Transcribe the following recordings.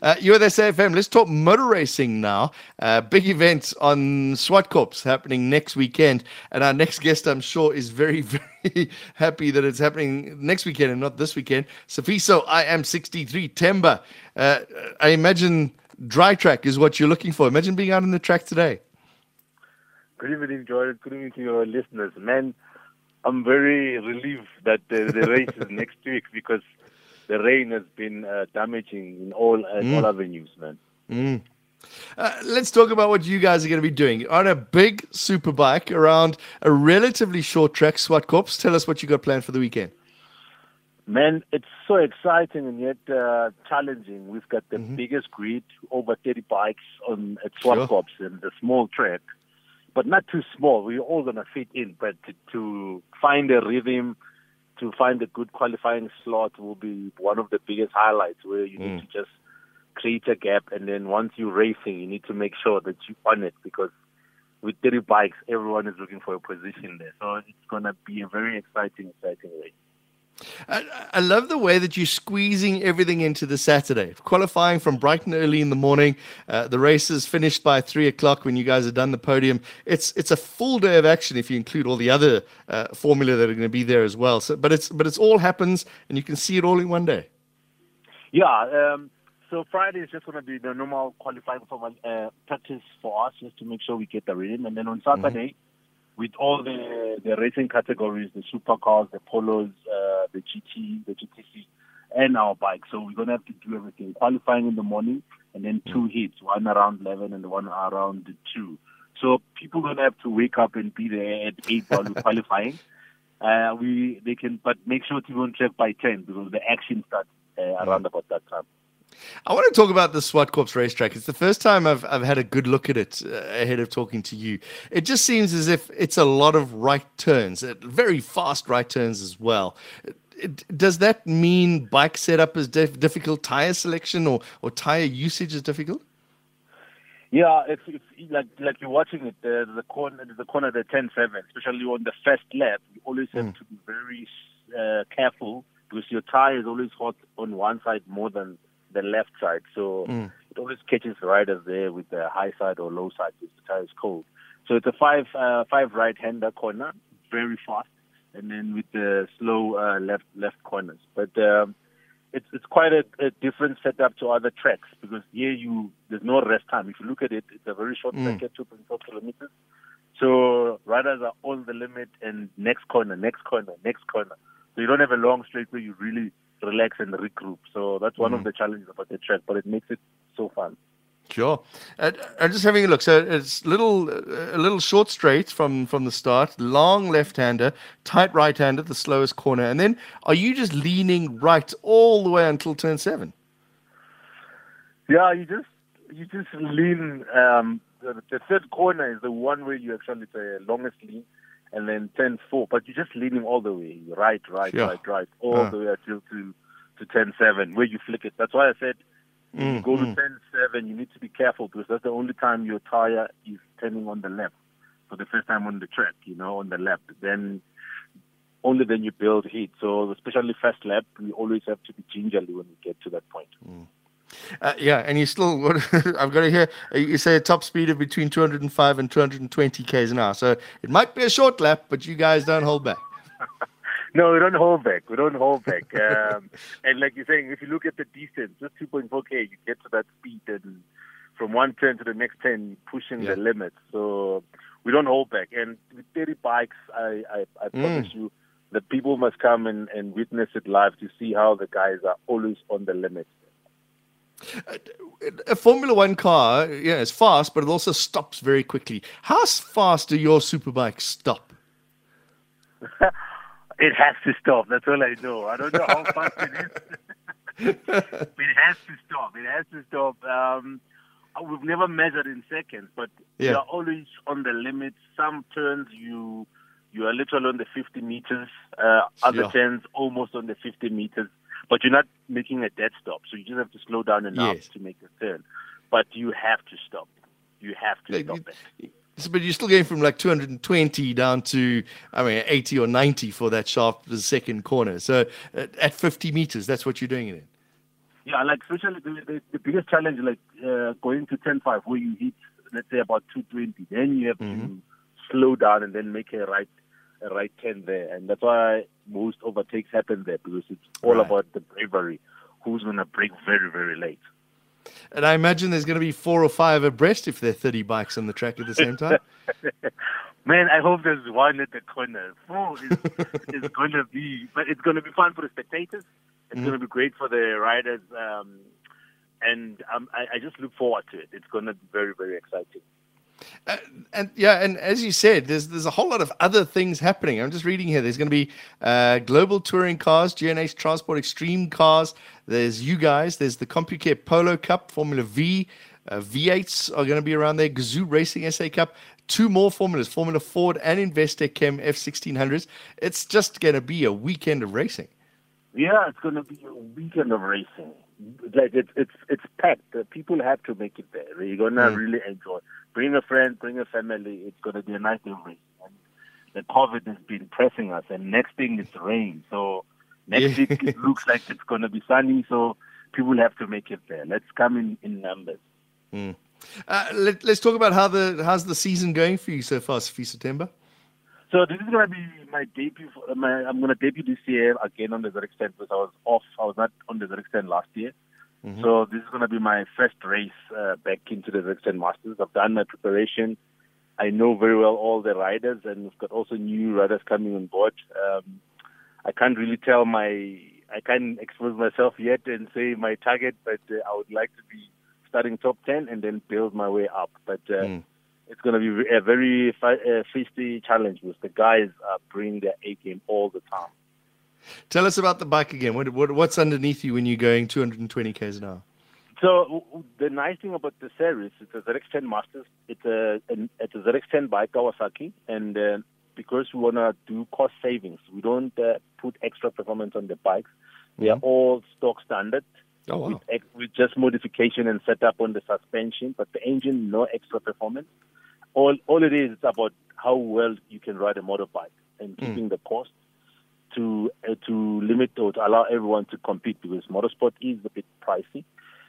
Uh, you're there, SAFM. Let's talk motor racing now. Uh, big event on Zwartkops happening next weekend. And our next guest, I'm sure, is very, very happy that it's happening next weekend and not this weekend. Sfiso, I am 63, Themba. Uh, I imagine dry track is what you're looking for. Imagine being out on the track today. Good evening, Jordan. Good evening to your listeners. Man, I'm very relieved that the race is next week because the rain has been uh, damaging in all uh, mm. all avenues, man. Mm. Uh, let's talk about what you guys are going to be doing on a big super bike around a relatively short track, Zwartkops. Tell us what you got planned for the weekend. Man, it's so exciting and yet uh, challenging. We've got the mm-hmm. biggest grid, over 30 bikes on at Zwartkops sure. and the small track, but not too small. We're all going to fit in, but to, to find a rhythm, to find a good qualifying slot will be one of the biggest highlights where you mm. need to just create a gap. And then once you're racing you need to make sure that you on it because with 30 bikes everyone is looking for a position there. So it's going to be a very exciting exciting race I, I, love the way that you're squeezing everything into the Saturday. Qualifying from bright and early in the morning, uh, the race is finished by three o'clock when you guys are done the podium. It's it's a full day of action if you include all the other uh, formula that are going to be there as well. So, but it's but it's all happens and you can see it all in one day. Yeah. Um, so Friday is just going to be the normal qualifying for uh, practice for us, just to make sure we get the rhythm, and then on Saturday. Mm-hmm with all the, the racing categories, the supercars, the polos, uh, the GT, the GTC, and our bikes. So we're going to have to do everything. Qualifying in the morning and then two mm. hits, one around 11 and one around 2. So people don't have to wake up and be there at 8 while we're qualifying. Uh, we they can, but make sure to go on track by 10 because the action starts uh, around about that time. I want to talk about the Zwartkops racetrack. It's the first time I've I've had a good look at it uh, ahead of talking to you. It just seems as if it's a lot of right turns, uh, very fast right turns as well. It, does that mean bike setup is dif- difficult, tire selection or, or tire usage is difficult? Yeah, it's, it's like like you're watching it. The, the corner, the corner, the 10-7, especially on the first lap, you always have mm. to be very uh, careful because your tire is always hot on one side more than the left side. So mm. it always catches the riders there with the high side or low side if the tire is cold. So it's a five uh, five right hander corner, very fast, and then with the slow uh, left left corners. But um, it's it's quite a, a different setup to other tracks because here you there's no rest time. If you look at it, it's a very short mm. track, 2.4 kilometers. So riders are on the limit and next corner, next corner, next corner. So you don't have a long straight where you really relax and regroup. So that's one mm. of the challenges about the track, but it makes it so fun. Sure. Uh, I'm just having a look. So it's little, a little short straight from from the start, long left-hander, tight right-hander, the slowest corner, and then are you just leaning right all the way until turn seven? Yeah, you just you just lean. Um, the, the third corner is the one where you actually the longest lean, and then 10 4. But you're just leaning all the way, right, right, right, right, all uh. the way until to, to 10 7, where you flick it. That's why I said mm, you go mm. to 10 7, you need to be careful because that's the only time your tire is turning on the left for the first time on the track, you know, on the left. Then only then you build heat. So especially first lap, we always have to be gingerly when we get to that point. Mm. Uh, yeah, and you still, I've got to hear, uh, you say a top speed of between 205 and 220 k's an hour. So it might be a short lap, but you guys don't hold back. no, we don't hold back. We don't hold back. Um, and like you're saying, if you look at the distance, just 2.4k, you get to that speed, and from one turn to the next turn, pushing yeah. the limit. So we don't hold back. And with 30 bikes, I, I, I mm. promise you, the people must come and, and witness it live to see how the guys are always on the limit a Formula One car, yeah, it's fast, but it also stops very quickly. How fast do your superbikes stop? it has to stop. That's all I know. I don't know how fast it is. it has to stop. It has to stop. Um, we've never measured in seconds, but yeah. you're always on the limit. Some turns you you are literally on the 50 meters. Uh, other yeah. turns almost on the 50 meters but you're not making a dead stop. So you just have to slow down enough yes. to make a turn. But you have to stop. You have to like, stop it. But you're still going from like 220 down to, I mean, 80 or 90 for that sharp second corner. So at 50 meters, that's what you're doing it in. Yeah, like especially the, the, the biggest challenge, like uh, going to 10.5 where you hit, let's say about 220, then you have mm-hmm. to slow down and then make a right a right turn there, and that's why most overtakes happen there because it's all right. about the bravery. Who's going to brake very very late? And I imagine there's going to be four or five abreast if there are 30 bikes on the track at the same time. Man, I hope there's one at the corner. Four is, is going to be, but it's going to be fun for the spectators. It's mm. going to be great for the riders, um, and um, I, I just look forward to it. It's going to be very, very exciting. Uh, and yeah, and as you said, there's there's a whole lot of other things happening. I'm just reading here. There's going to be uh, global touring cars, G&H Transport Extreme cars. There's you guys. There's the CompuCare Polo Cup, Formula V. Uh, V8s are going to be around there. Gazoo Racing SA Cup. Two more formulas, Formula Ford and Investchem F1600s. It's just going to be a weekend of racing. Yeah, it's going to be a weekend of racing. Like it's it's it's packed. People have to make it there. You're gonna mm. really enjoy. Bring a friend, bring a family. It's gonna be a nice racing. And the COVID has been pressing us, and next thing is rain. So next week it looks like it's gonna be sunny. So people have to make it there. Let's come in in numbers. Mm. Uh, let, us talk about how the how's the season going for you so far, for September. So this is going to be my debut. For, my, I'm going to debut this year again on the ZX10 because I was off. I was not on the ZX10 last year. Mm-hmm. So this is going to be my first race uh, back into the ZX10 Masters. I've done my preparation. I know very well all the riders, and we've got also new riders coming on board. Um, I can't really tell my, I can't expose myself yet and say my target, but uh, I would like to be starting top 10 and then build my way up. But uh, mm it's going to be a very uh, feisty challenge because the guys are bringing their A game all the time. Tell us about the bike again. What, what, what's underneath you when you're going 220 k's an hour? So the nice thing about the series, it's a ZX10 Masters. It's a it's a ZX10 by Kawasaki, and uh, because we want to do cost savings, we don't uh, put extra performance on the bikes. They mm-hmm. are all stock standard. Oh, wow. with, with just modification and setup on the suspension, but the engine no extra performance all all it is, it's about how well you can ride a motorbike and hmm. keeping mm. the cost to uh, to limit or to allow everyone to compete because motorsport is a bit pricey,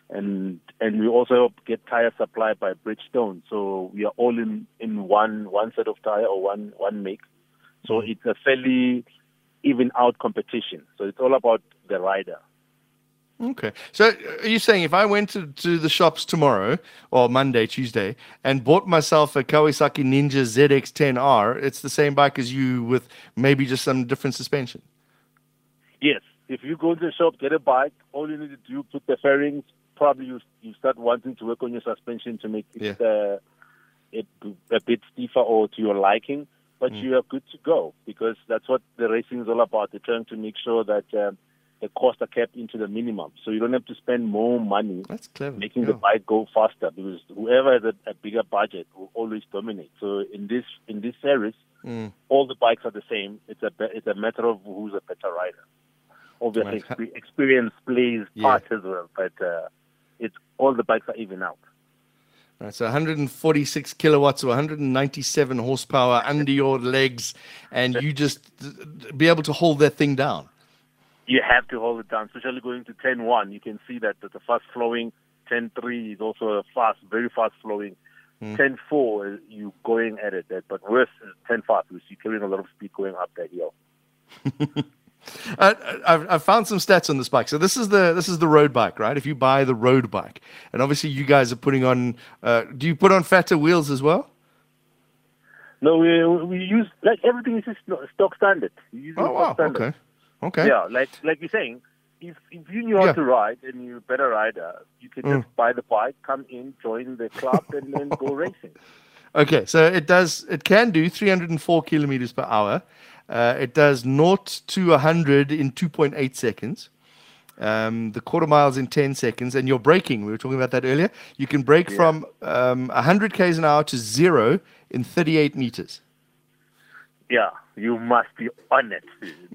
and and we also get tire supply by Bridgestone, so we are all in in one one set of tire or one one make, so mm. it's a fairly even out competition. So it's all about the rider. Okay. So are you saying if I went to, to the shops tomorrow or Monday, Tuesday, and bought myself a Kawasaki Ninja ZX10R, it's the same bike as you with maybe just some different suspension? Yes. If you go to the shop, get a bike, all you need to do, put the fairings, probably you, you start wanting to work on your suspension to make it yeah. uh, it, a bit stiffer or to your liking, but mm. you are good to go because that's what the racing is all about. They're trying to make sure that um, – the costs are kept into the minimum. So you don't have to spend more money That's clever. making yeah. the bike go faster because whoever has a, a, bigger budget will always dominate. So in this in this series, mm. all the bikes are the same. It's a it's a matter of who's a better rider. Obviously, experience plays yeah. part as well, but uh, it's all the bikes are even out. Right, so 146 kilowatts or 197 horsepower under your legs, and you just be able to hold that thing down you have to hold it down, especially going to 10-1. You can see that the fast flowing 10-3 is also a fast, very fast flowing. Mm. 10-4, you going at it, but worse is 10-5 because you're carrying a lot of speed going up that hill. Uh, I've, I've found some stats on this bike. So this is the this is the road bike, right? If you buy the road bike, and obviously you guys are putting on. Uh, do you put on fatter wheels as well? No, we we use like everything is just stock standard. oh wow, standard. okay. Okay. Yeah, like like you're saying, if if you knew how yeah. to ride and you're a better rider, you can mm. just buy the bike, come in, join the club, and then go racing. Okay, so it does. It can do 304 kilometers per hour. Uh, it does 0 to 100 in 2.8 seconds. Um, the quarter miles in 10 seconds, and you're braking. We were talking about that earlier. You can brake yeah. from um, 100 k's an hour to zero in 38 meters. Yeah, you must be on it.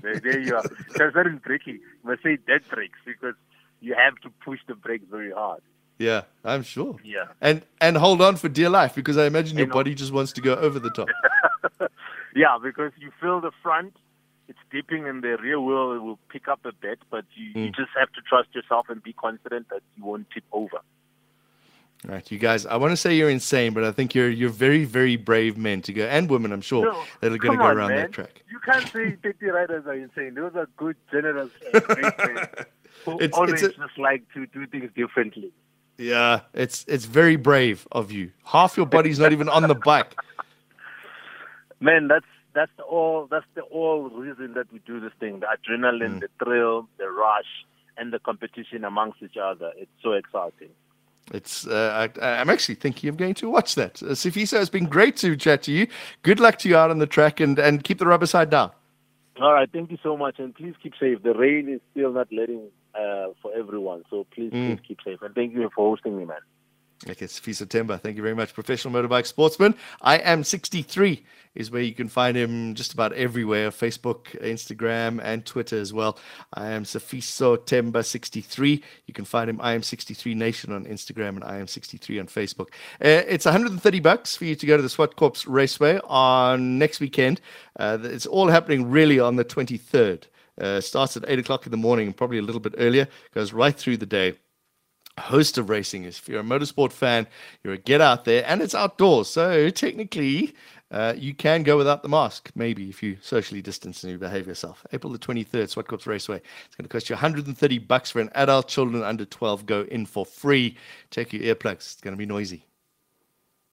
There, there you are. Because that is braking. You must say dead brakes because you have to push the brakes very hard. Yeah, I'm sure. Yeah. And and hold on for dear life because I imagine your body just wants to go over the top. yeah, because you feel the front it's dipping and the real world will pick up a bit, but you, mm. you just have to trust yourself and be confident that you won't tip over. All right, you guys. I want to say you're insane, but I think you're you're very very brave men to go, and women, I'm sure, no, that are going to go on, around man. that track. You can't say Petty riders are insane. Those are good, generous, great men who it's, always it's a, just like to do things differently. Yeah, it's it's very brave of you. Half your body's not even on the bike. Man, that's that's the all that's the all reason that we do this thing. The adrenaline, mm. the thrill, the rush, and the competition amongst each other. It's so exciting. It's. Uh, I, am actually thinking of going to watch that. Uh, Sfiso, it's been great to chat to you. Good luck to you out on the track, and and keep the rubber side down. All right, thank you so much, and please keep safe. The rain is still not letting uh, for everyone, so please, mm. please keep safe. And thank you for hosting me, man. Okay, Sfiso Themba. Thank you very much. Professional motorbike sportsman. I am 63 is where you can find him just about everywhere Facebook, Instagram, and Twitter as well. I am Sfiso Themba 63. You can find him I am 63 Nation on Instagram and I am 63 on Facebook. Uh, it's 130 bucks for you to go to the Zwartkops Raceway on next weekend. Uh, it's all happening really on the 23rd. Uh, starts at 8 o'clock in the morning, probably a little bit earlier, goes right through the day host of racing. If you're a motorsport fan, you're a get out there and it's outdoors. So technically, uh, you can go without the mask, maybe if you socially distance and you behave yourself. April the 23rd, Zwartkops Raceway. It's going to cost you 130 bucks for an adult. Children under 12 go in for free. Take your earplugs. It's going to be noisy.